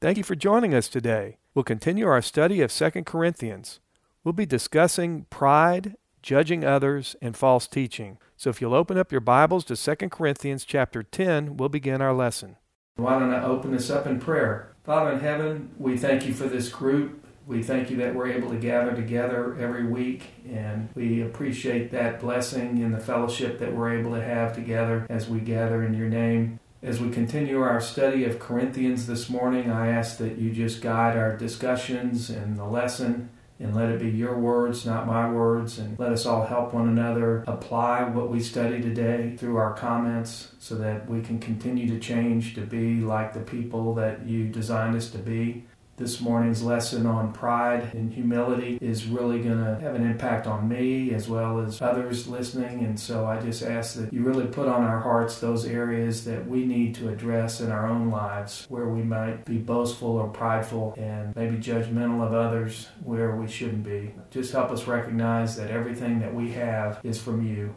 Thank you for joining us today. We'll continue our study of 2 Corinthians. We'll be discussing pride, judging others, and false teaching. So if you'll open up your Bibles to 2 Corinthians chapter 10, we'll begin our lesson. Why don't I open this up in prayer? Father in heaven, we thank you for this group. We thank you that we're able to gather together every week, and we appreciate that blessing and the fellowship that we're able to have together as we gather in your name. As we continue our study of Corinthians this morning, I ask that you just guide our discussions and the lesson and let it be your words, not my words, and let us all help one another apply what we study today through our comments so that we can continue to change to be like the people that you designed us to be. This morning's lesson on pride and humility is really going to have an impact on me as well as others listening. And so I just ask that you really put on our hearts those areas that we need to address in our own lives where we might be boastful or prideful and maybe judgmental of others where we shouldn't be. Just help us recognize that everything that we have is from you.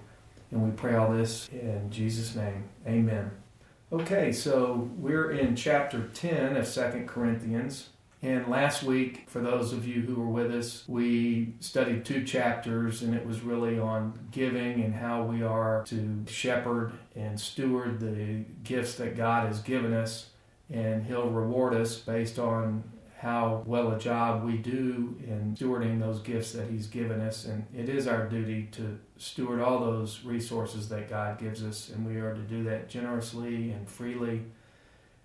And we pray all this in Jesus' name. Amen. Okay, so we're in chapter 10 of Second Corinthians. And last week, for those of you who were with us, we studied two chapters, and it was really on giving and how we are to shepherd and steward the gifts that God has given us. And He'll reward us based on how well a job we do in stewarding those gifts that He's given us. And it is our duty to steward all those resources that God gives us, and we are to do that generously and freely.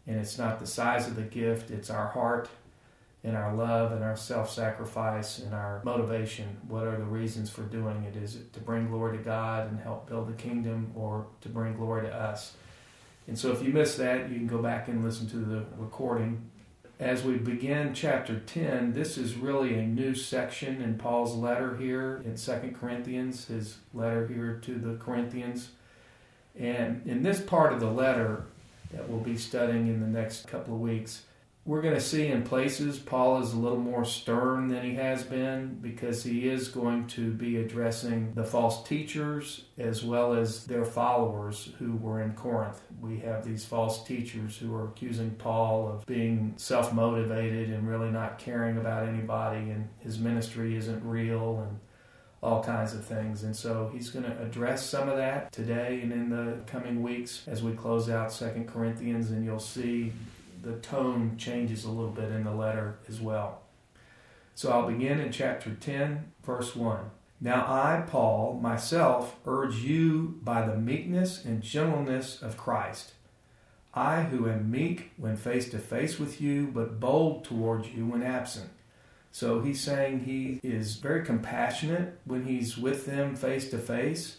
And it's not the size of the gift, it's our heart in our love and our self sacrifice and our motivation. What are the reasons for doing it? Is it to bring glory to God and help build the kingdom or to bring glory to us? And so if you missed that, you can go back and listen to the recording. As we begin chapter 10, this is really a new section in Paul's letter here in Second Corinthians, his letter here to the Corinthians. And in this part of the letter that we'll be studying in the next couple of weeks, we're going to see in places Paul is a little more stern than he has been because he is going to be addressing the false teachers as well as their followers who were in Corinth. We have these false teachers who are accusing Paul of being self motivated and really not caring about anybody, and his ministry isn't real, and all kinds of things. And so he's going to address some of that today and in the coming weeks as we close out Second Corinthians, and you'll see the tone changes a little bit in the letter as well. So I'll begin in chapter 10, verse 1. Now I, Paul, myself urge you by the meekness and gentleness of Christ. I, who am meek when face to face with you, but bold towards you when absent. So he's saying he is very compassionate when he's with them face to face,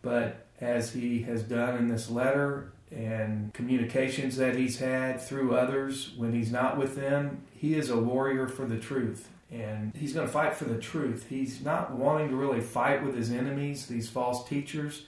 but as he has done in this letter, and communications that he's had through others when he's not with them, he is a warrior for the truth. And he's going to fight for the truth. He's not wanting to really fight with his enemies, these false teachers,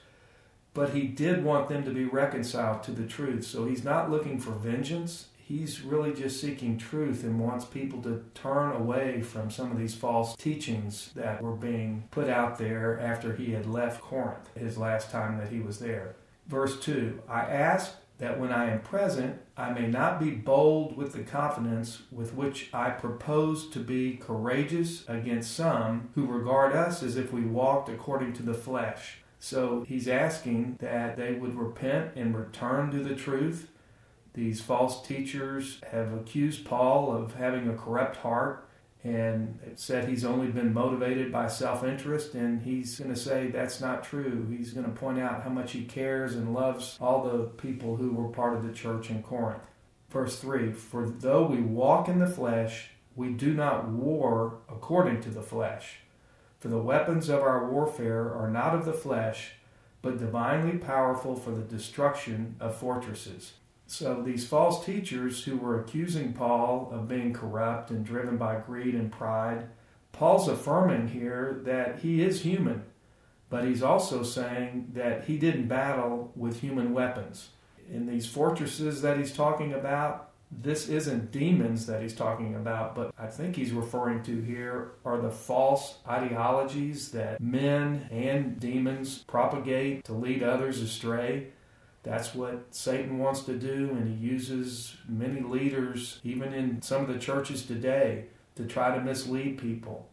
but he did want them to be reconciled to the truth. So he's not looking for vengeance. He's really just seeking truth and wants people to turn away from some of these false teachings that were being put out there after he had left Corinth, his last time that he was there. Verse 2 I ask that when I am present, I may not be bold with the confidence with which I propose to be courageous against some who regard us as if we walked according to the flesh. So he's asking that they would repent and return to the truth. These false teachers have accused Paul of having a corrupt heart and said he's only been motivated by self interest, and he's going to say that's not true. He's going to point out how much he cares and loves all the people who were part of the church in Corinth. Verse 3 For though we walk in the flesh, we do not war according to the flesh. For the weapons of our warfare are not of the flesh, but divinely powerful for the destruction of fortresses. So these false teachers who were accusing Paul of being corrupt and driven by greed and pride, Paul's affirming here that he is human, but he's also saying that he didn't battle with human weapons. In these fortresses that he's talking about, this isn't demons that he's talking about, but I think he's referring to here are the false ideologies that men and demons propagate to lead others astray. That's what Satan wants to do, and he uses many leaders, even in some of the churches today, to try to mislead people.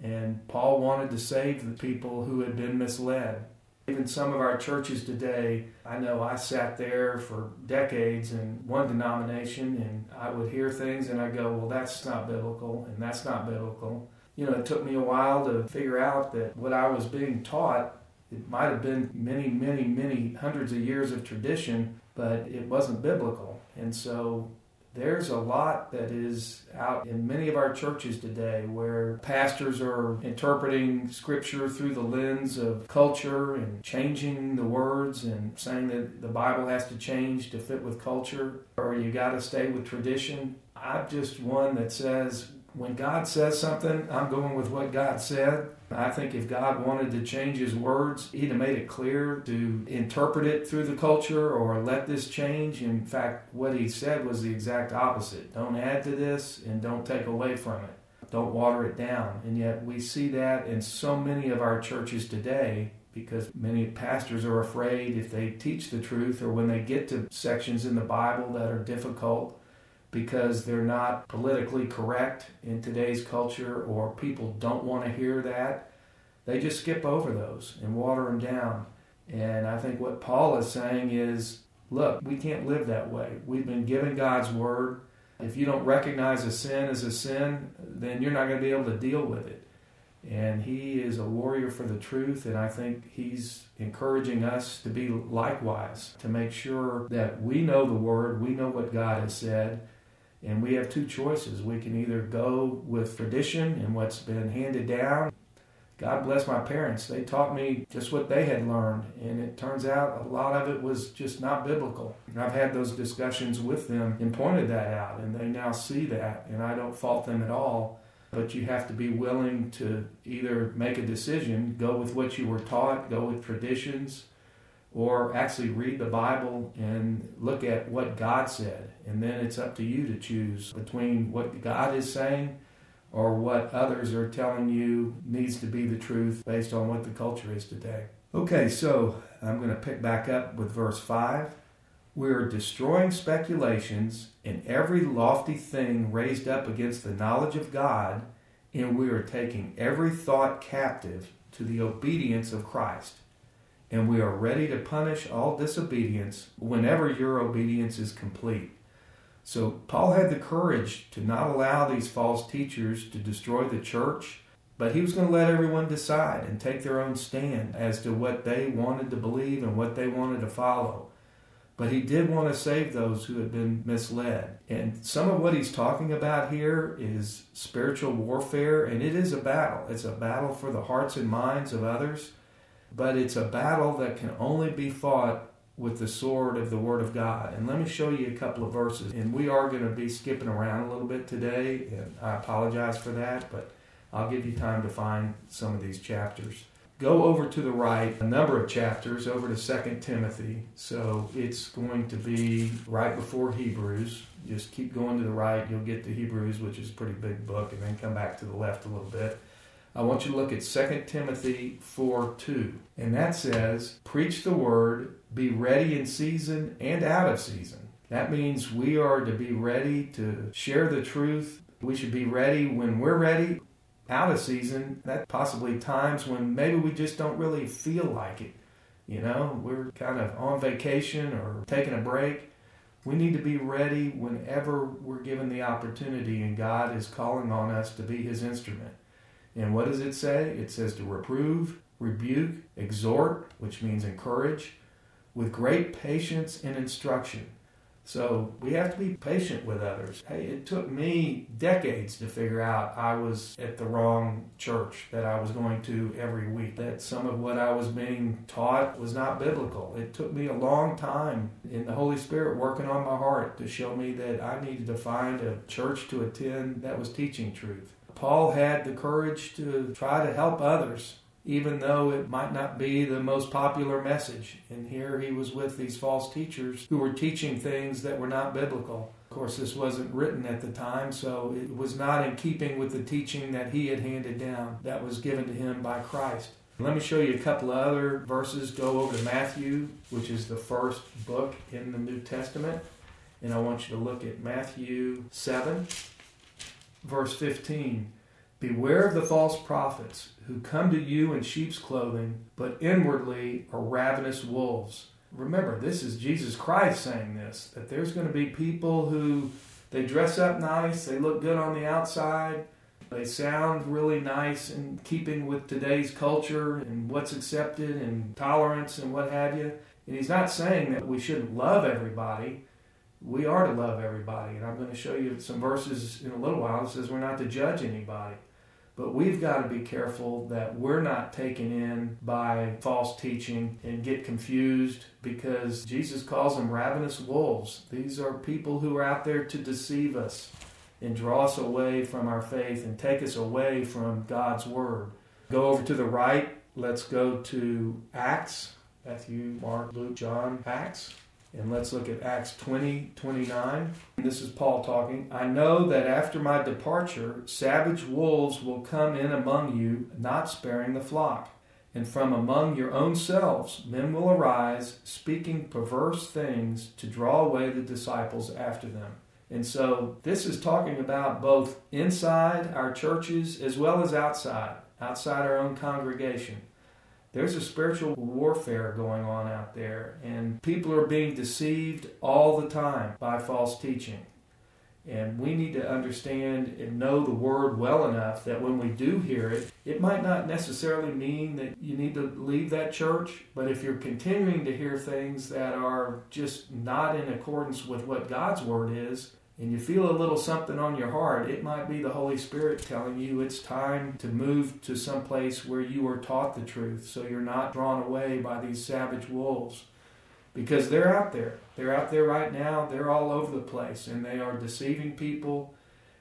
And Paul wanted to save the people who had been misled. Even some of our churches today, I know I sat there for decades in one denomination and I would hear things and I'd go, well, that's not biblical and that's not biblical. You know, it took me a while to figure out that what I was being taught, it might have been many, many, many hundreds of years of tradition, but it wasn't biblical. And so there's a lot that is out in many of our churches today where pastors are interpreting scripture through the lens of culture and changing the words and saying that the Bible has to change to fit with culture or you got to stay with tradition. I'm just one that says when God says something, I'm going with what God said. I think if God wanted to change his words, he'd have made it clear to interpret it through the culture or let this change. In fact, what he said was the exact opposite. Don't add to this and don't take away from it. Don't water it down. And yet we see that in so many of our churches today because many pastors are afraid if they teach the truth or when they get to sections in the Bible that are difficult because they're not politically correct in today's culture or people don't want to hear that, they just skip over those and water them down. And I think what Paul is saying is look, we can't live that way. We've been given God's word. If you don't recognize a sin as a sin, then you're not going to be able to deal with it. And he is a warrior for the truth, and I think he's encouraging us to be likewise, to make sure that we know the word, we know what God has said, and we have two choices. We can either go with tradition and what's been handed down. God bless my parents. They taught me just what they had learned, and it turns out a lot of it was just not biblical. And I've had those discussions with them and pointed that out, and they now see that, and I don't fault them at all. But you have to be willing to either make a decision, go with what you were taught, go with traditions, or actually read the Bible and look at what God said. And then it's up to you to choose between what God is saying or what others are telling you needs to be the truth based on what the culture is today. Okay, so I'm going to pick back up with verse 5. We're destroying speculations and every lofty thing raised up against the knowledge of God, and we are taking every thought captive to the obedience of Christ and we are ready to punish all disobedience whenever your obedience is complete. So, Paul had the courage to not allow these false teachers to destroy the church, but he was going to let everyone decide and take their own stand as to what they wanted to believe and what they wanted to follow. But he did want to save those who had been misled. And some of what he's talking about here is spiritual warfare, and it is a battle. It's a battle for the hearts and minds of others but it's a battle that can only be fought with the sword of the Word of God. And let me show you a couple of verses. And we are going to be skipping around a little bit today, and I apologize for that, but I'll give you time to find some of these chapters. Go over to the right, a number of chapters, over to 2 Timothy. So it's going to be right before Hebrews. Just keep going to the right, you'll get to Hebrews, which is a pretty big book, and then come back to the left a little bit. I want you to look at 2 Timothy 4 2. And that says, Preach the word, be ready in season and out of season. That means we are to be ready to share the truth. We should be ready when we're ready. Out of season, that possibly times when maybe we just don't really feel like it. You know, we're kind of on vacation or taking a break. We need to be ready whenever we're given the opportunity and God is calling on us to be His instrument. And what does it say? It says to reprove, rebuke, exhort, which means encourage, with great patience and instruction. So we have to be patient with others. Hey, it took me decades to figure out I was at the wrong church that I was going to every week, that some of what I was being taught was not biblical. It took me a long time in the Holy Spirit working on my heart to show me that I needed to find a church to attend that was teaching truth. Paul had the courage to try to help others, even though it might not be the most popular message. And here he was with these false teachers who were teaching things that were not biblical. Of course, this wasn't written at the time, so it was not in keeping with the teaching that he had handed down that was given to him by Christ. Let me show you a couple of other verses. Go over to Matthew, which is the first book in the New Testament. And I want you to look at Matthew 7, verse 15. Beware of the false prophets who come to you in sheep's clothing, but inwardly are ravenous wolves. Remember, this is Jesus Christ saying this that there's going to be people who they dress up nice, they look good on the outside, they sound really nice in keeping with today's culture and what's accepted and tolerance and what have you. And he's not saying that we shouldn't love everybody. We are to love everybody. And I'm going to show you some verses in a little while that says we're not to judge anybody. But we've got to be careful that we're not taken in by false teaching and get confused because Jesus calls them ravenous wolves. These are people who are out there to deceive us and draw us away from our faith and take us away from God's Word. Go over to the right. Let's go to Acts Matthew, Mark, Luke, John, Acts. And let's look at Acts 20, 29. This is Paul talking. I know that after my departure, savage wolves will come in among you, not sparing the flock. And from among your own selves men will arise, speaking perverse things to draw away the disciples after them. And so this is talking about both inside our churches as well as outside, outside our own congregation. There's a spiritual warfare going on out there, and people are being deceived all the time by false teaching. And we need to understand and know the word well enough that when we do hear it, it might not necessarily mean that you need to leave that church, but if you're continuing to hear things that are just not in accordance with what God's word is, and you feel a little something on your heart, it might be the Holy Spirit telling you it's time to move to some place where you are taught the truth so you're not drawn away by these savage wolves. Because they're out there. They're out there right now. They're all over the place and they are deceiving people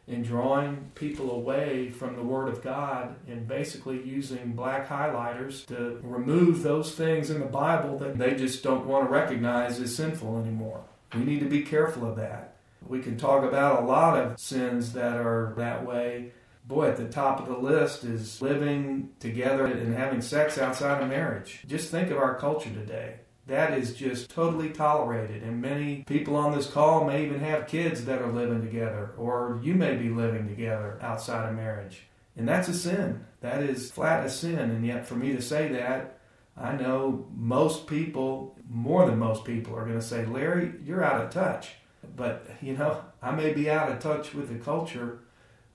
and drawing people away from the Word of God and basically using black highlighters to remove those things in the Bible that they just don't want to recognize as sinful anymore. We need to be careful of that. We can talk about a lot of sins that are that way. Boy, at the top of the list is living together and having sex outside of marriage. Just think of our culture today. That is just totally tolerated. And many people on this call may even have kids that are living together, or you may be living together outside of marriage. And that's a sin. That is flat a sin. And yet, for me to say that, I know most people, more than most people, are going to say, Larry, you're out of touch. But, you know, I may be out of touch with the culture,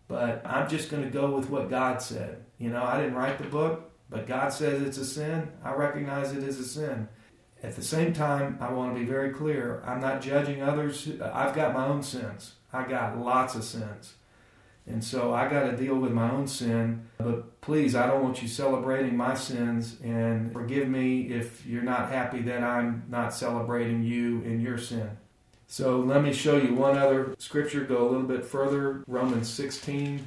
but I'm just going to go with what God said. You know, I didn't write the book, but God says it's a sin. I recognize it as a sin. At the same time, I want to be very clear. I'm not judging others. I've got my own sins. I got lots of sins. And so I got to deal with my own sin. But please, I don't want you celebrating my sins. And forgive me if you're not happy that I'm not celebrating you in your sin. So let me show you one other scripture, go a little bit further. Romans 16,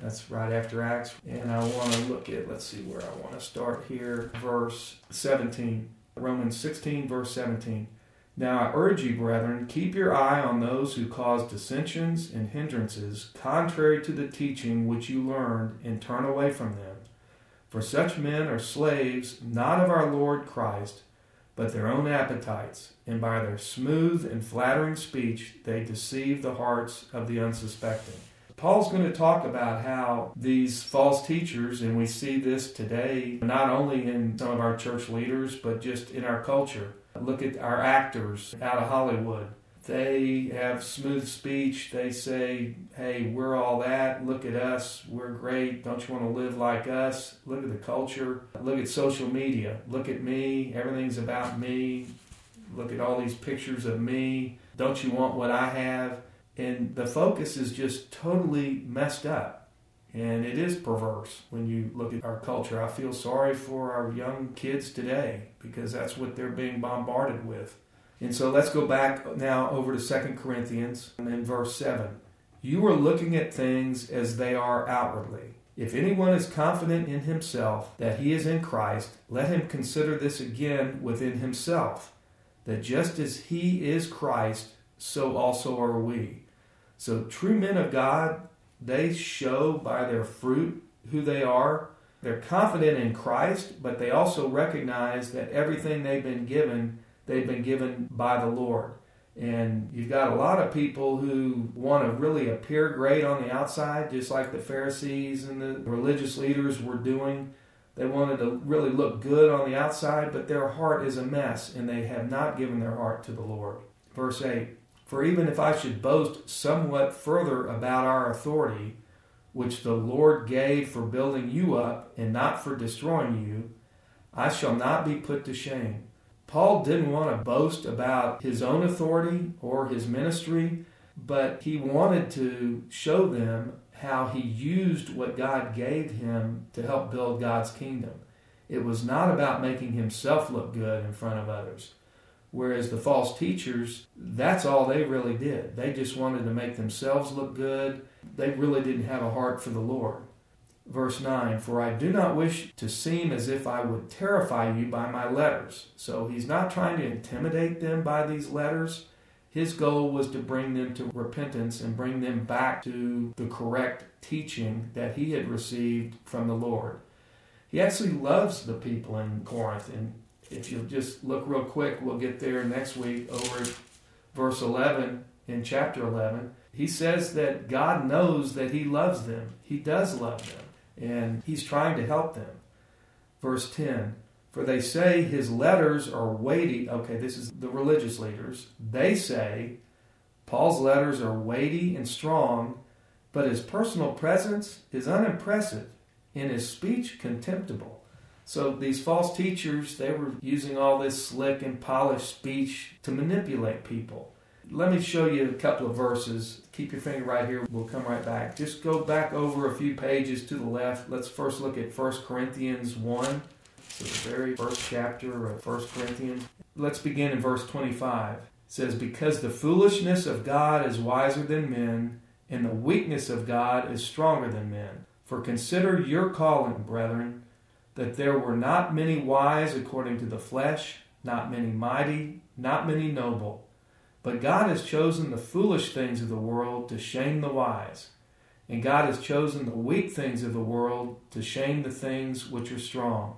that's right after Acts. And I want to look at, let's see where I want to start here, verse 17. Romans 16, verse 17. Now I urge you, brethren, keep your eye on those who cause dissensions and hindrances, contrary to the teaching which you learned, and turn away from them. For such men are slaves, not of our Lord Christ but their own appetites, and by their smooth and flattering speech they deceive the hearts of the unsuspecting. Paul's going to talk about how these false teachers, and we see this today not only in some of our church leaders, but just in our culture. Look at our actors out of Hollywood. They have smooth speech. They say, hey, we're all that. Look at us. We're great. Don't you want to live like us? Look at the culture. Look at social media. Look at me. Everything's about me. Look at all these pictures of me. Don't you want what I have? And the focus is just totally messed up. And it is perverse when you look at our culture. I feel sorry for our young kids today because that's what they're being bombarded with. And so let's go back now over to Second Corinthians and verse 7. You are looking at things as they are outwardly. If anyone is confident in himself that he is in Christ, let him consider this again within himself, that just as he is Christ, so also are we. So true men of God, they show by their fruit who they are. They're confident in Christ, but they also recognize that everything they've been given, they've been given by the Lord. And you've got a lot of people who want to really appear great on the outside, just like the Pharisees and the religious leaders were doing. They wanted to really look good on the outside, but their heart is a mess, and they have not given their heart to the Lord. Verse 8 For even if I should boast somewhat further about our authority, which the Lord gave for building you up and not for destroying you, I shall not be put to shame. Paul didn't want to boast about his own authority or his ministry, but he wanted to show them how he used what God gave him to help build God's kingdom. It was not about making himself look good in front of others. Whereas the false teachers, that's all they really did. They just wanted to make themselves look good. They really didn't have a heart for the Lord. Verse 9 For I do not wish to seem as if I would terrify you by my letters. So he's not trying to intimidate them by these letters. His goal was to bring them to repentance and bring them back to the correct teaching that he had received from the Lord. He actually loves the people in Corinth. And if you'll just look real quick, we'll get there next week over verse 11 in chapter 11. He says that God knows that he loves them. He does love them and he's trying to help them. Verse 10 For they say his letters are weighty. Okay, this is the religious leaders. They say Paul's letters are weighty and strong, but his personal presence is unimpressive, and his speech contemptible. So these false teachers, they were using all this slick and polished speech to manipulate people. Let me show you a couple of verses. Keep your finger right here. We'll come right back. Just go back over a few pages to the left. Let's first look at 1 Corinthians 1. So the very first chapter of 1 Corinthians. Let's begin in verse 25. It says, Because the foolishness of God is wiser than men, and the weakness of God is stronger than men. For consider your calling, brethren, that there were not many wise according to the flesh, not many mighty, not many noble but God has chosen the foolish things of the world to shame the wise. And God has chosen the weak things of the world to shame the things which are strong.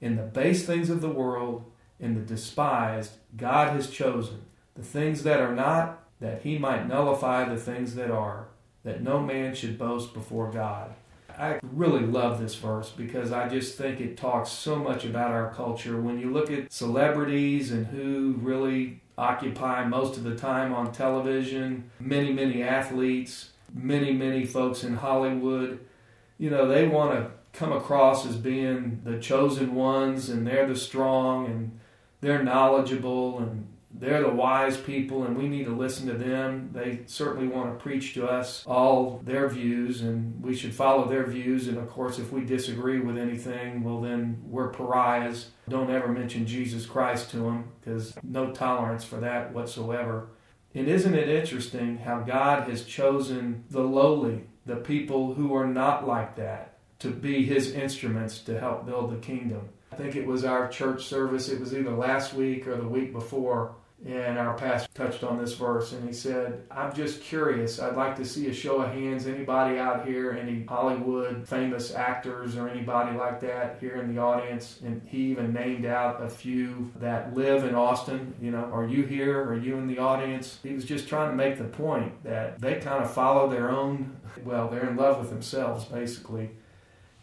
In the base things of the world, in the despised, God has chosen the things that are not, that he might nullify the things that are, that no man should boast before God. I really love this verse because I just think it talks so much about our culture. When you look at celebrities and who really occupy most of the time on television, many, many athletes, many, many folks in Hollywood, you know, they want to come across as being the chosen ones and they're the strong and they're knowledgeable and they're the wise people and we need to listen to them. They certainly want to preach to us all their views and we should follow their views. And of course, if we disagree with anything, well, then we're pariahs. Don't ever mention Jesus Christ to them because no tolerance for that whatsoever. And isn't it interesting how God has chosen the lowly, the people who are not like that, to be his instruments to help build the kingdom? I think it was our church service, it was either last week or the week before and our pastor touched on this verse and he said, I'm just curious. I'd like to see a show of hands. Anybody out here, any Hollywood famous actors or anybody like that here in the audience? And he even named out a few that live in Austin. You know, are you here? Are you in the audience? He was just trying to make the point that they kind of follow their own, well, they're in love with themselves, basically.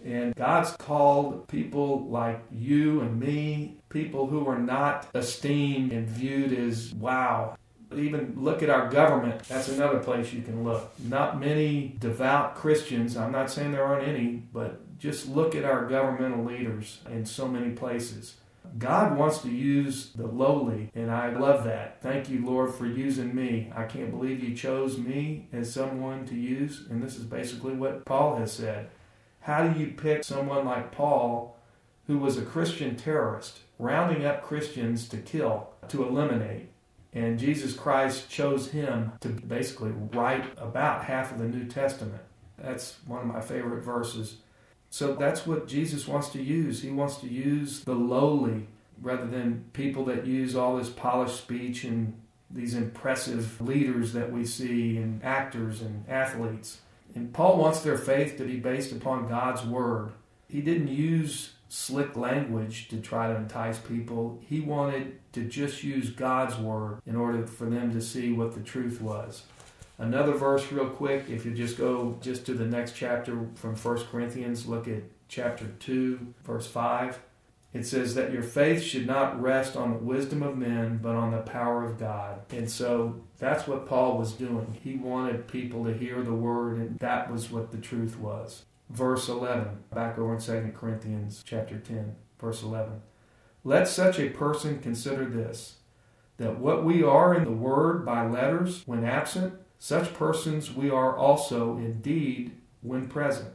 And God's called people like you and me, people who are not esteemed and viewed as wow. Even look at our government. That's another place you can look. Not many devout Christians, I'm not saying there aren't any, but just look at our governmental leaders in so many places. God wants to use the lowly, and I love that. Thank you, Lord, for using me. I can't believe you chose me as someone to use, and this is basically what Paul has said. How do you pick someone like Paul, who was a Christian terrorist, rounding up Christians to kill, to eliminate? And Jesus Christ chose him to basically write about half of the New Testament. That's one of my favorite verses. So that's what Jesus wants to use. He wants to use the lowly rather than people that use all this polished speech and these impressive leaders that we see and actors and athletes. And Paul wants their faith to be based upon God's Word. he didn't use slick language to try to entice people. He wanted to just use God's word in order for them to see what the truth was. Another verse, real quick, if you just go just to the next chapter from 1 Corinthians, look at chapter 2, verse 5. It says that your faith should not rest on the wisdom of men, but on the power of God. And so that's what Paul was doing. He wanted people to hear the word, and that was what the truth was. Verse 11, back over in 2 Corinthians chapter 10, verse 11. Let such a person consider this, that what we are in the word by letters when absent, such persons we are also indeed when present.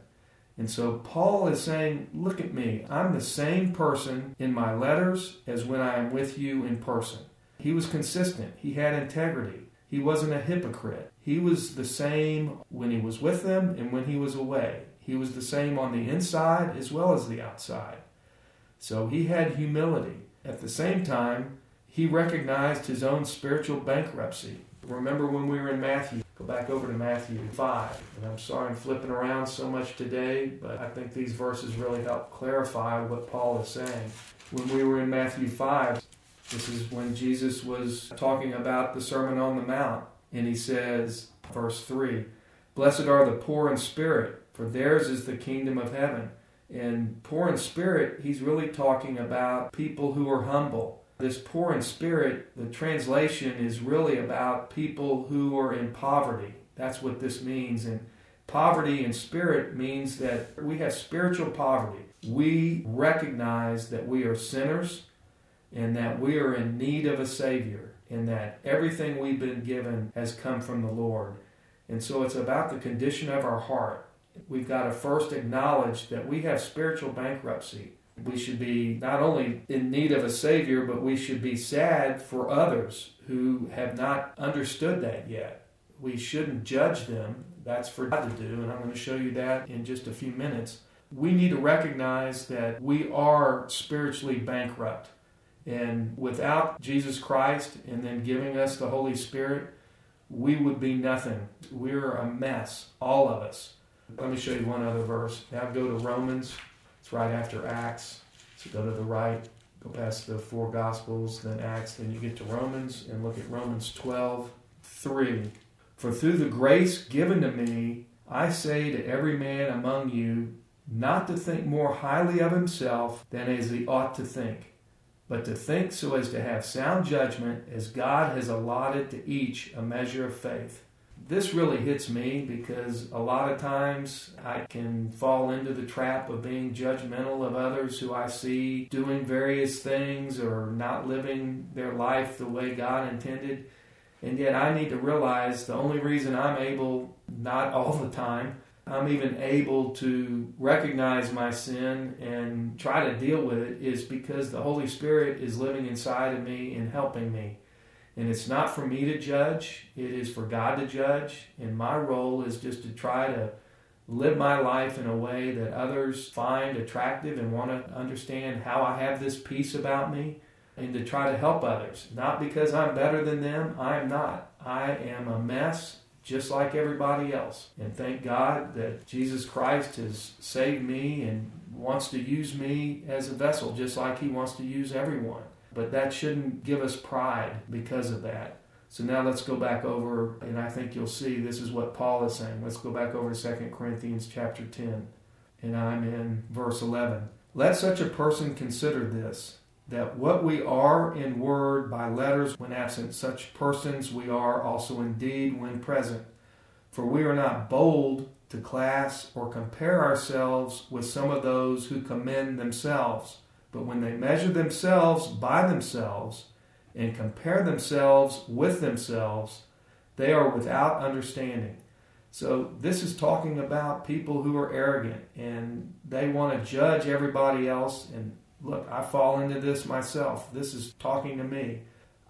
And so Paul is saying, Look at me. I'm the same person in my letters as when I am with you in person. He was consistent, he had integrity. He wasn't a hypocrite. He was the same when he was with them and when he was away. He was the same on the inside as well as the outside. So he had humility. At the same time, he recognized his own spiritual bankruptcy. Remember when we were in Matthew? Go back over to Matthew 5. And I'm sorry I'm flipping around so much today, but I think these verses really help clarify what Paul is saying. When we were in Matthew 5, this is when Jesus was talking about the Sermon on the Mount. And he says, verse 3 Blessed are the poor in spirit, for theirs is the kingdom of heaven. And poor in spirit, he's really talking about people who are humble this poor in spirit, the translation is really about people who are in poverty. That's what this means. And poverty in spirit means that we have spiritual poverty. We recognize that we are sinners and that we are in need of a Savior and that everything we've been given has come from the Lord. And so it's about the condition of our heart. We've got to first acknowledge that we have spiritual bankruptcy. We should be not only in need of a Savior, but we should be sad for others who have not understood that yet. We shouldn't judge them. That's for God to do, and I'm going to show you that in just a few minutes. We need to recognize that we are spiritually bankrupt. And without Jesus Christ and then giving us the Holy Spirit, we would be nothing. We're a mess, all of us. Let me show you one other verse. Now go to Romans it's right after Acts. So go to the right, go past the four Gospels, then Acts, then you get to Romans, and look at Romans 12 3. For through the grace given to me, I say to every man among you not to think more highly of himself than as he ought to think, but to think so as to have sound judgment as God has allotted to each a measure of faith this really hits me because a lot of times I can fall into the trap of being judgmental of others who I see doing various things or not living their life the way God intended. And yet I need to realize the only reason I'm able, not all the time, I'm even able to recognize my sin and try to deal with it is because the Holy Spirit is living inside of me and helping me. And it's not for me to judge, it is for God to judge. And my role is just to try to live my life in a way that others find attractive and want to understand how I have this peace about me and to try to help others. Not because I'm better than them, I am not. I am a mess just like everybody else. And thank God that Jesus Christ has saved me and wants to use me as a vessel just like he wants to use everyone. But that shouldn't give us pride because of that. So now let's go back over, and I think you'll see this is what Paul is saying. Let's go back over to 2 Corinthians chapter 10, and I'm in verse 11. Let such a person consider this, that what we are in word by letters when absent, such persons we are also indeed when present. For we are not bold to class or compare ourselves with some of those who commend themselves but when they measure themselves by themselves and compare themselves with themselves, they are without understanding. So, this is talking about people who are arrogant and they want to judge everybody else. And look, I fall into this myself. This is talking to me.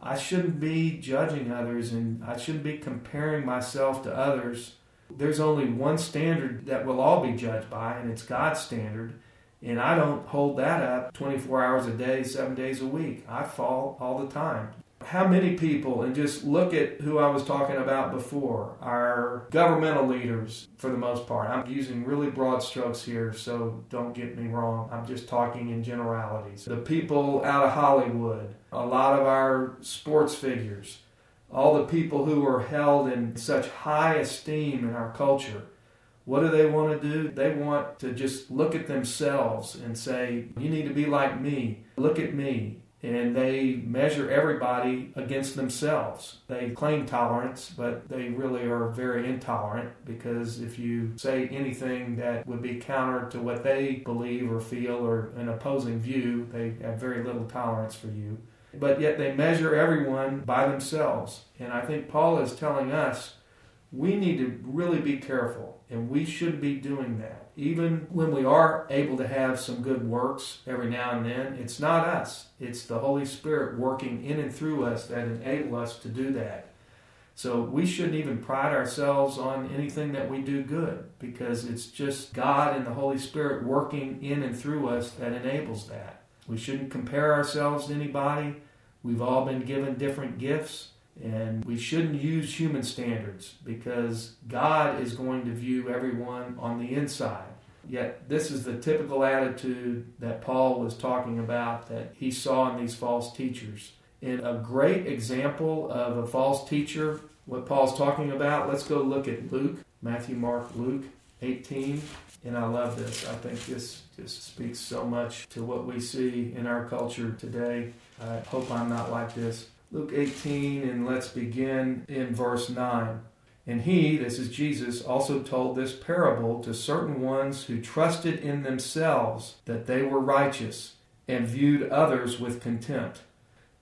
I shouldn't be judging others and I shouldn't be comparing myself to others. There's only one standard that we'll all be judged by, and it's God's standard. And I don't hold that up 24 hours a day, seven days a week. I fall all the time. how many people, and just look at who I was talking about before, our governmental leaders for the most part. I'm using really broad strokes here, so don't get me wrong. I'm just talking in generalities. The people out of Hollywood, a lot of our sports figures, all the people who are held in such high esteem in our culture. What do they want to do? They want to just look at themselves and say, You need to be like me. Look at me and they measure everybody against themselves. They claim tolerance, but they really are very intolerant because if you say anything that would be counter to what they believe or feel or an opposing view, they have very little tolerance for you. But yet they measure everyone by themselves. And I think Paul is telling us we need to really be careful, and we should be doing that even when we are able to have some good works every now and then, it's not us. It's the Holy Spirit working in and through us that enable us to do that. So we shouldn't even pride ourselves on anything that we do good because it's just God and the Holy Spirit working in and through us that enables that. We shouldn't compare ourselves to anybody. We've all been given different gifts. And we shouldn't use human standards because God is going to view everyone on the inside. Yet, this is the typical attitude that Paul was talking about that he saw in these false teachers. And a great example of a false teacher, what Paul's talking about, let's go look at Luke, Matthew, Mark, Luke 18. And I love this. I think this just speaks so much to what we see in our culture today. I hope I'm not like this. Luke 18, and let's begin in verse 9. And he, this is Jesus, also told this parable to certain ones who trusted in themselves that they were righteous and viewed others with contempt.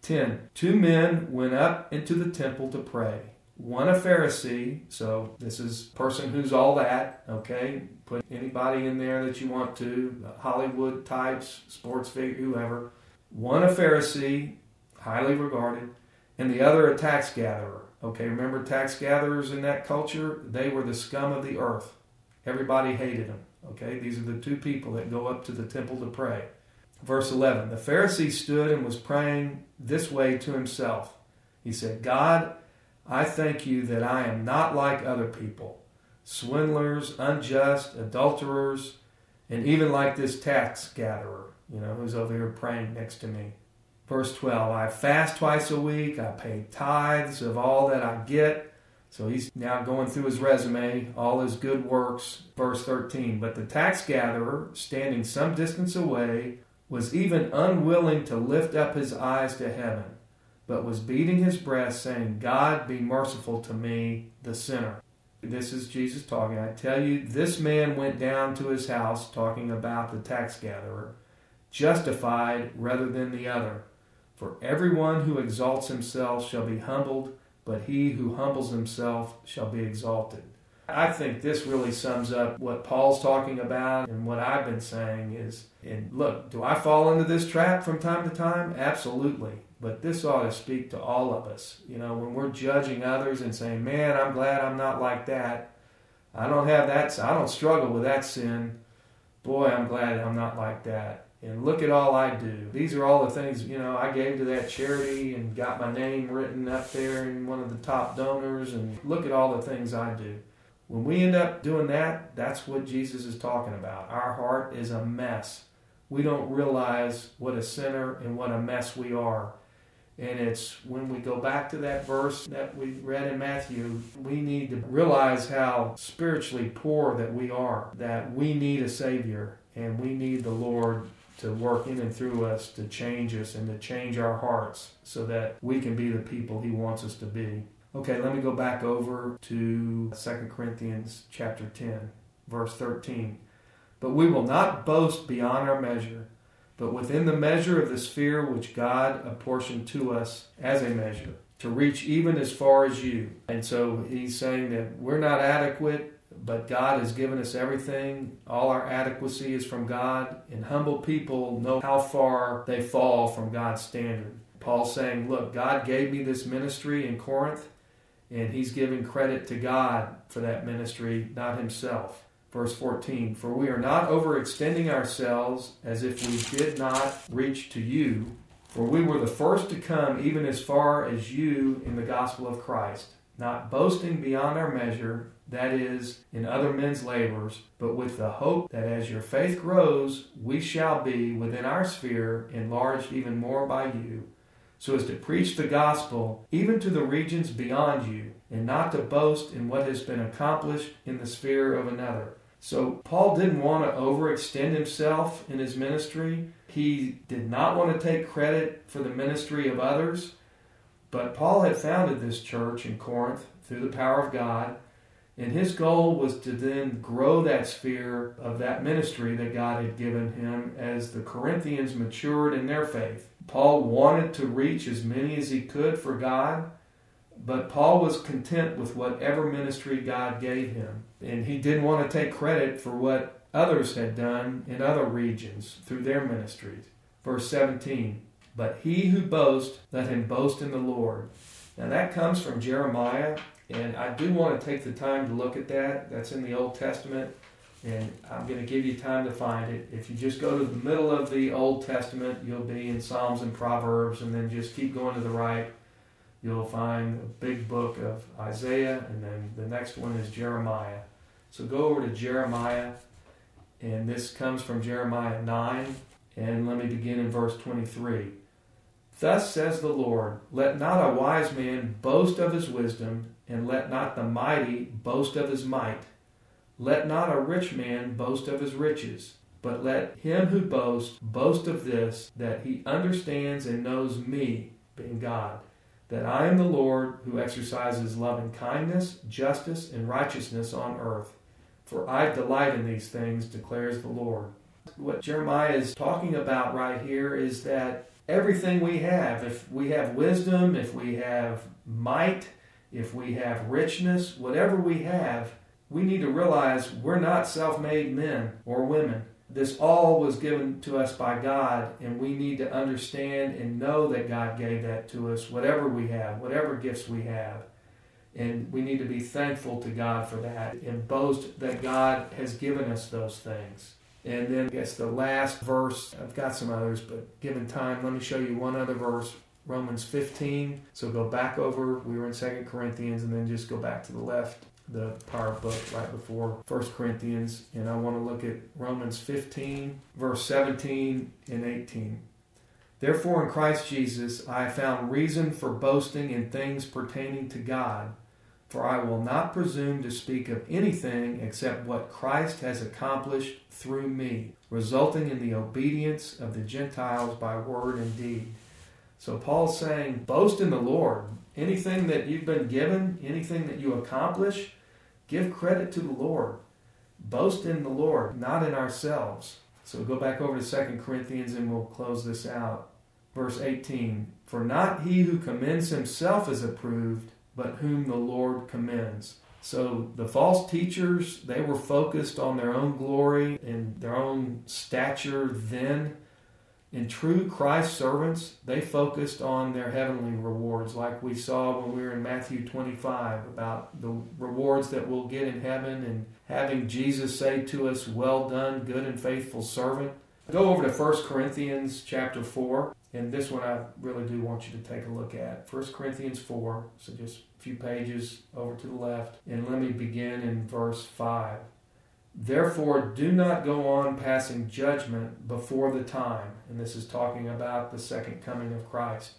10. Two men went up into the temple to pray. One a Pharisee, so this is person who's all that, okay? Put anybody in there that you want to, Hollywood types, sports figure, whoever. One a Pharisee, highly regarded and the other a tax gatherer. Okay, remember tax gatherers in that culture? They were the scum of the earth. Everybody hated them. Okay, these are the two people that go up to the temple to pray. Verse 11 The Pharisee stood and was praying this way to himself. He said, God, I thank you that I am not like other people, swindlers, unjust, adulterers, and even like this tax gatherer, you know, who's over here praying next to me. Verse 12 I fast twice a week, I pay tithes of all that I get. So he's now going through his resume, all his good works. Verse 13 But the tax gatherer, standing some distance away, was even unwilling to lift up his eyes to heaven, but was beating his breast, saying, God be merciful to me, the sinner. This is Jesus talking. I tell you, this man went down to his house, talking about the tax gatherer, justified rather than the other. For everyone who exalts himself shall be humbled, but he who humbles himself shall be exalted. I think this really sums up what Paul's talking about and what I've been saying is and look, do I fall into this trap from time to time? Absolutely. But this ought to speak to all of us. You know, when we're judging others and saying, "Man, I'm glad I'm not like that. I don't have that I don't struggle with that sin. Boy, I'm glad I'm not like that." And look at all I do. These are all the things, you know, I gave to that charity and got my name written up there in one of the top donors, and look at all the things I do. When we end up doing that, that's what Jesus is talking about. Our heart is a mess. We don't realize what a sinner and what a mess we are. And it's when we go back to that verse that we read in Matthew, we need to realize how spiritually poor that we are, that we need a Savior and we need the Lord to work in and through us to change us and to change our hearts so that we can be the people he wants us to be. Okay, let me go back over to 2 Corinthians chapter 10, verse 13. But we will not boast beyond our measure, but within the measure of the sphere which God apportioned to us as a measure, to reach even as far as you. And so he's saying that we're not adequate but God has given us everything. All our adequacy is from God, and humble people know how far they fall from God's standard. Paul's saying, Look, God gave me this ministry in Corinth, and he's giving credit to God for that ministry, not himself. Verse 14 For we are not overextending ourselves as if we did not reach to you, For we were the first to come even as far as you in the gospel of Christ, not boasting beyond our measure, that is, in other men's labors, but with the hope that as your faith grows, we shall be within our sphere enlarged even more by you, so as to preach the gospel even to the regions beyond you, and not to boast in what has been accomplished in the sphere of another. So, Paul didn't want to overextend himself in his ministry. He did not want to take credit for the ministry of others. But Paul had founded this church in Corinth through the power of God. And his goal was to then grow that sphere of that ministry that God had given him as the Corinthians matured in their faith. Paul wanted to reach as many as he could for God, but Paul was content with whatever ministry God gave him. And he didn't want to take credit for what others had done in other regions through their ministries. Verse 17 But he who boasts, let him boast in the Lord. Now that comes from Jeremiah, and I do want to take the time to look at that. That's in the Old Testament, and I'm going to give you time to find it. If you just go to the middle of the Old Testament, you'll be in Psalms and Proverbs, and then just keep going to the right you'll find a big book of Isaiah, and then the next one is Jeremiah. So go over to Jeremiah, and this comes from Jeremiah 9, and let me begin in verse 23. Thus says the Lord, Let not a wise man boast of his wisdom, and let not the mighty boast of his might. Let not a rich man boast of his riches, but let him who boasts boast of this, that he understands and knows me, being God that I am the Lord who exercises loving kindness, justice, and righteousness on earth. For I delight in these things, declares the Lord. What Jeremiah is talking about right here is that everything we have, if we have wisdom, if we have might, if we have richness, whatever we have, we need to realize we're not self made men or women this all was given to us by God, and we need to understand and know that God gave that to us, whatever we have, whatever gifts we have. And we need to be thankful to God for that and boast that God has given us those things. And then I guess the last verse, I've got some others, but given time, let me show you one other verse, Romans 15. So go back over, we were in 2 Corinthians, and then just go back to the left the power book right before 1 Corinthians, and I want to look at Romans 15, verse 17 and 18. Therefore, in Christ Jesus, I found reason for boasting in things pertaining to God, for I will not presume to speak of anything except what Christ has accomplished through me, resulting in the obedience of the Gentiles by word and deed. So Paul's saying, boast in the Lord. Anything that you've been given, anything that you accomplish, Give credit to the Lord. Boast in the Lord, not in ourselves. So go back over to 2 Corinthians and we'll close this out. Verse 18 For not he who commends himself is approved, but whom the Lord commends. So the false teachers, they were focused on their own glory and their own stature then. In true Christ servants, they focused on their heavenly rewards, like we saw when we were in Matthew 25 about the rewards that we'll get in heaven and having Jesus say to us, Well done, good and faithful servant. Go over to 1 Corinthians chapter 4, and this one I really do want you to take a look at. 1 Corinthians 4, so just a few pages over to the left, and let me begin in verse 5. Therefore, do not go on passing judgment before the time. And this is talking about the second coming of Christ.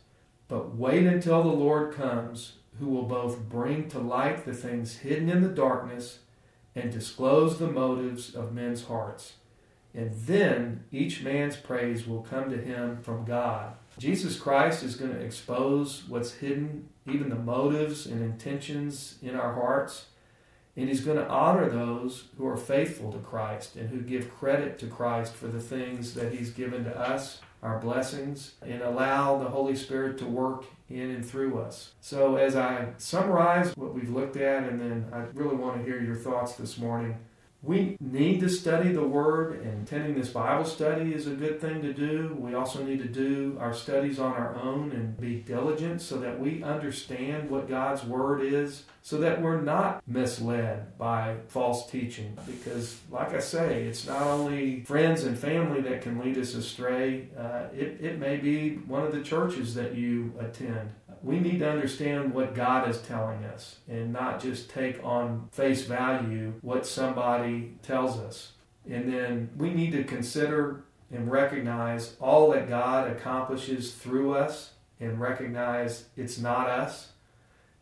But wait until the Lord comes, who will both bring to light the things hidden in the darkness and disclose the motives of men's hearts. And then each man's praise will come to him from God. Jesus Christ is going to expose what's hidden, even the motives and intentions in our hearts. And he's going to honor those who are faithful to Christ and who give credit to Christ for the things that he's given to us, our blessings, and allow the Holy Spirit to work in and through us. So, as I summarize what we've looked at, and then I really want to hear your thoughts this morning, We need to study the Word, and attending this Bible study is a good thing to do. We also need to do our studies on our own and be diligent so that we understand what God's Word is, so that we're not misled by false teaching. Because, like I say, it's not only friends and family that can lead us astray, uh, it, it may be one of the churches that you attend we need to understand what God is telling us and not just take on face value what somebody tells us. And then we need to consider and recognize all that God accomplishes through us and recognize it's not us.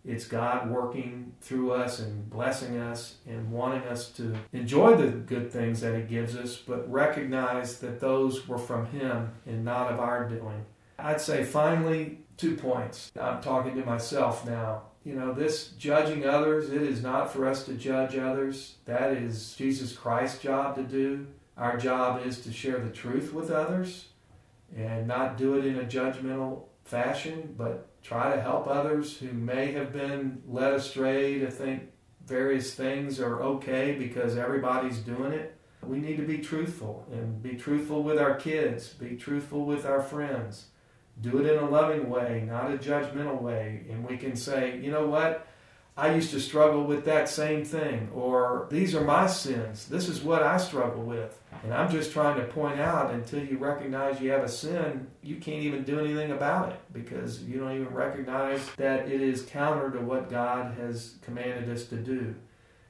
It's God working through us and blessing us and wanting us to enjoy the good things that He gives us, but recognize that those were from Him and not of our doing. I'd say finally, two points. I'm talking to myself now. You know, this judging others, it is not for us to judge others. That is Jesus Christ's job to do. Our job is to share the truth with others and not do it in a judgmental fashion, but try to help others who may have been led astray to think various things are okay because everybody's doing it. We need to be truthful and be truthful with our kids, be truthful with our friends do it in a loving way, not a judgmental way. And we can say, you know what? I used to struggle with that same thing, or these are my sins. This is what I struggle with. And I'm just trying to point out until you recognize you have a sin, you can't even do anything about it because you don't even recognize that it is counter to what God has commanded us to do.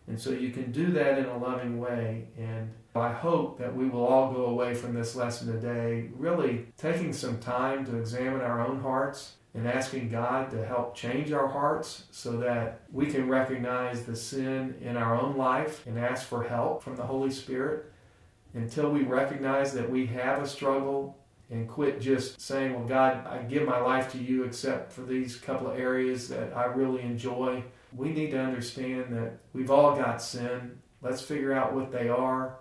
And so you can do that in a loving way. And I hope that we will all go away from this lesson today really taking some time to examine our own hearts and asking God to help change our hearts so that we can recognize the sin in our own life and ask for help from the Holy Spirit. Until we recognize that we have a struggle and quit just saying, Well, God, I give my life to you except for these couple of areas that I really enjoy we need to understand that we've all got sin. Let's figure out what they are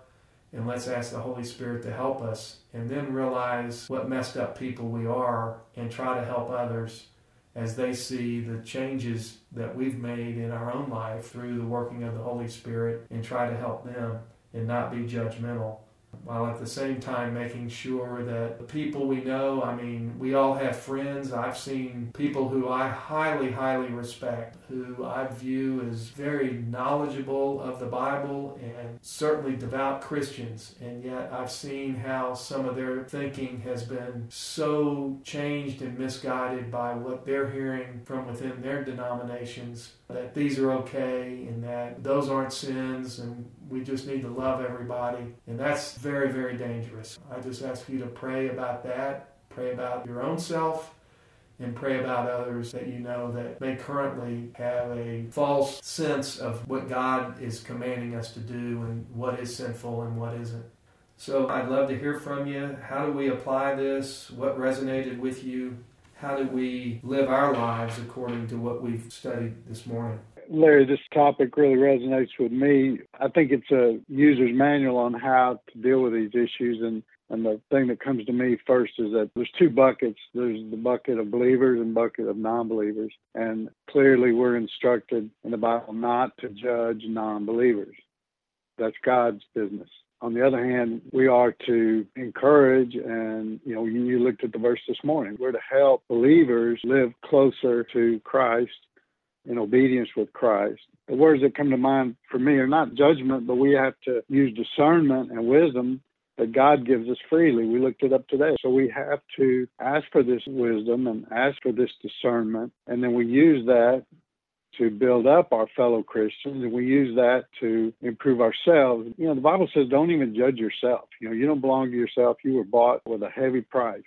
and let's ask the Holy Spirit to help us and then realize what messed up people we are and try to help others as they see the changes that we've made in our own life through the working of the Holy Spirit and try to help them and not be judgmental while at the same time making sure that the people we know, I mean, we all have friends. I've seen people who I highly, highly respect, who I view as very knowledgeable of the Bible and certainly devout Christians. And yet I've seen how some of their thinking has been so changed and misguided by what they're hearing from within their denominations that these are okay and that those aren't sins and we just need to love everybody. And that's very, very dangerous. I just ask you to pray about that, pray about your own self, and pray about others that you know that may currently have a false sense of what God is commanding us to do and what is sinful and what isn't. So I'd love to hear from you. How do we apply this? What resonated with you? How do we live our lives according to what we've studied this morning? Larry, this topic really resonates with me. I think it's a user's manual on how to deal with these issues. And, and the thing that comes to me first is that there's two buckets. There's the bucket of believers and bucket of non-believers. And clearly we're instructed in the Bible not to judge non-believers. That's God's business. On the other hand, we are to encourage, and you know, you looked at the verse this morning. We're to help believers live closer to Christ in obedience with Christ. The words that come to mind for me are not judgment, but we have to use discernment and wisdom that God gives us freely. We looked it up today. So we have to ask for this wisdom and ask for this discernment, and then we use that to build up our fellow Christians, and we use that to improve ourselves. You know, the Bible says, don't even judge yourself. You know, you don't belong to yourself. You were bought with a heavy price.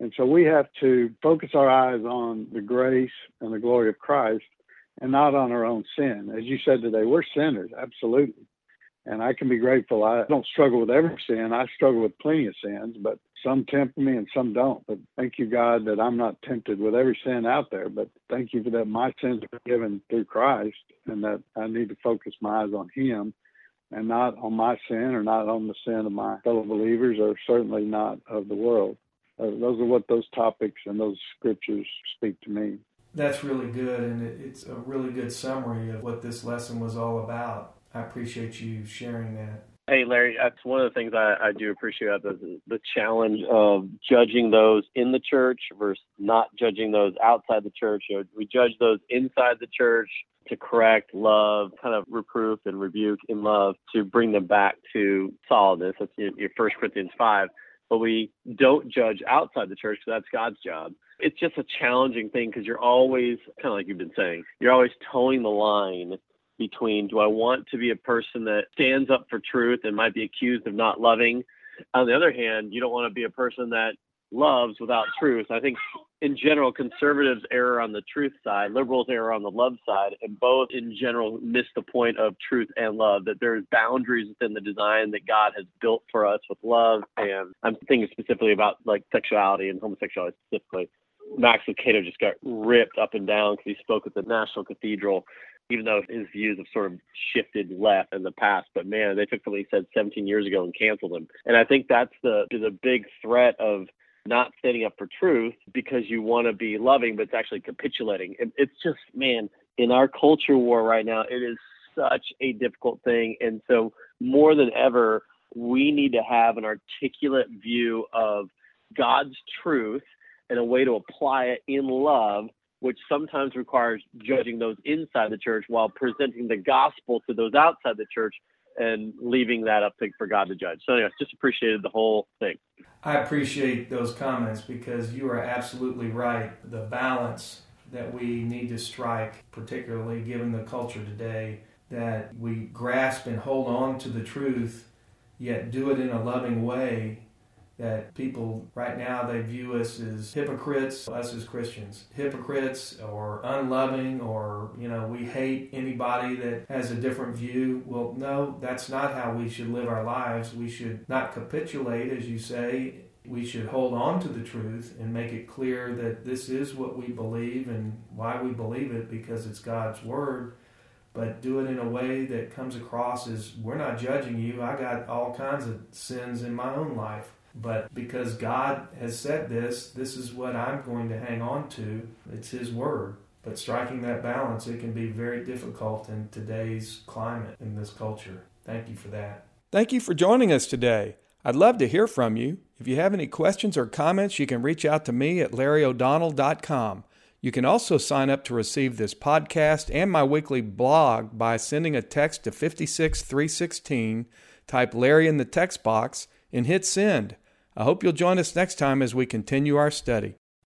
And so we have to focus our eyes on the grace and the glory of Christ and not on our own sin. As you said today, we're sinners, absolutely. And I can be grateful. I don't struggle with every sin. I struggle with plenty of sins, but some tempt me and some don't. But thank you, God, that I'm not tempted with every sin out there. But thank you for that my sins are forgiven through Christ and that I need to focus my eyes on Him and not on my sin or not on the sin of my fellow believers or certainly not of the world. Uh, those are what those topics and those scriptures speak to me. That's really good, and it's a really good summary of what this lesson was all about. I appreciate you sharing that. Hey, Larry, that's one of the things I, I do appreciate the, the challenge of judging those in the church versus not judging those outside the church. You know, we judge those inside the church to correct, love, kind of reproof and rebuke in love to bring them back to solidness. That's your First Corinthians 5. But we don't judge outside the church, because that's God's job. It's just a challenging thing because you're always, kind of like you've been saying, you're always toeing the line between do I want to be a person that stands up for truth and might be accused of not loving? On the other hand, you don't want to be a person that loves without truth. I think in general, conservatives err on the truth side, liberals err on the love side, and both in general miss the point of truth and love, that there's boundaries within the design that God has built for us with love. And I'm thinking specifically about like sexuality and homosexuality specifically. Max Lucado just got ripped up and down because he spoke at the National Cathedral even though his views have sort of shifted left in the past. But man, they took something he said 17 years ago and canceled him. And I think that's the the big threat of not standing up for truth because you want to be loving, but it's actually capitulating. It's just, man, in our culture war right now, it is such a difficult thing. And so, more than ever, we need to have an articulate view of God's truth and a way to apply it in love which sometimes requires judging those inside the church while presenting the gospel to those outside the church and leaving that up to, for God to judge. So, anyway, just appreciated the whole thing. I appreciate those comments because you are absolutely right. The balance that we need to strike, particularly given the culture today, that we grasp and hold on to the truth, yet do it in a loving way that people right now they view us as hypocrites. Us as christians. Hypocrites or unloving or you know we hate anybody that has a different view. Well no that's not how we should live our lives. We should not capitulate as you say. We should hold on to the truth and make it clear that this is what we believe and why we believe it because it's god's word. But do it in a way that comes across as we're not judging you. I got all kinds of sins in my own life but because God has said this, this is what I'm going to hang on to. It's His Word. But striking that balance, it can be very difficult in today's climate, in this culture. Thank you for that. Thank you for joining us today. I'd love to hear from you. If you have any questions or comments, you can reach out to me at larryo'donnell.com. You can also sign up to receive this podcast and my weekly blog by sending a text to 56316, type Larry in the text box, and hit send. I hope you'll join us next time as we continue our study.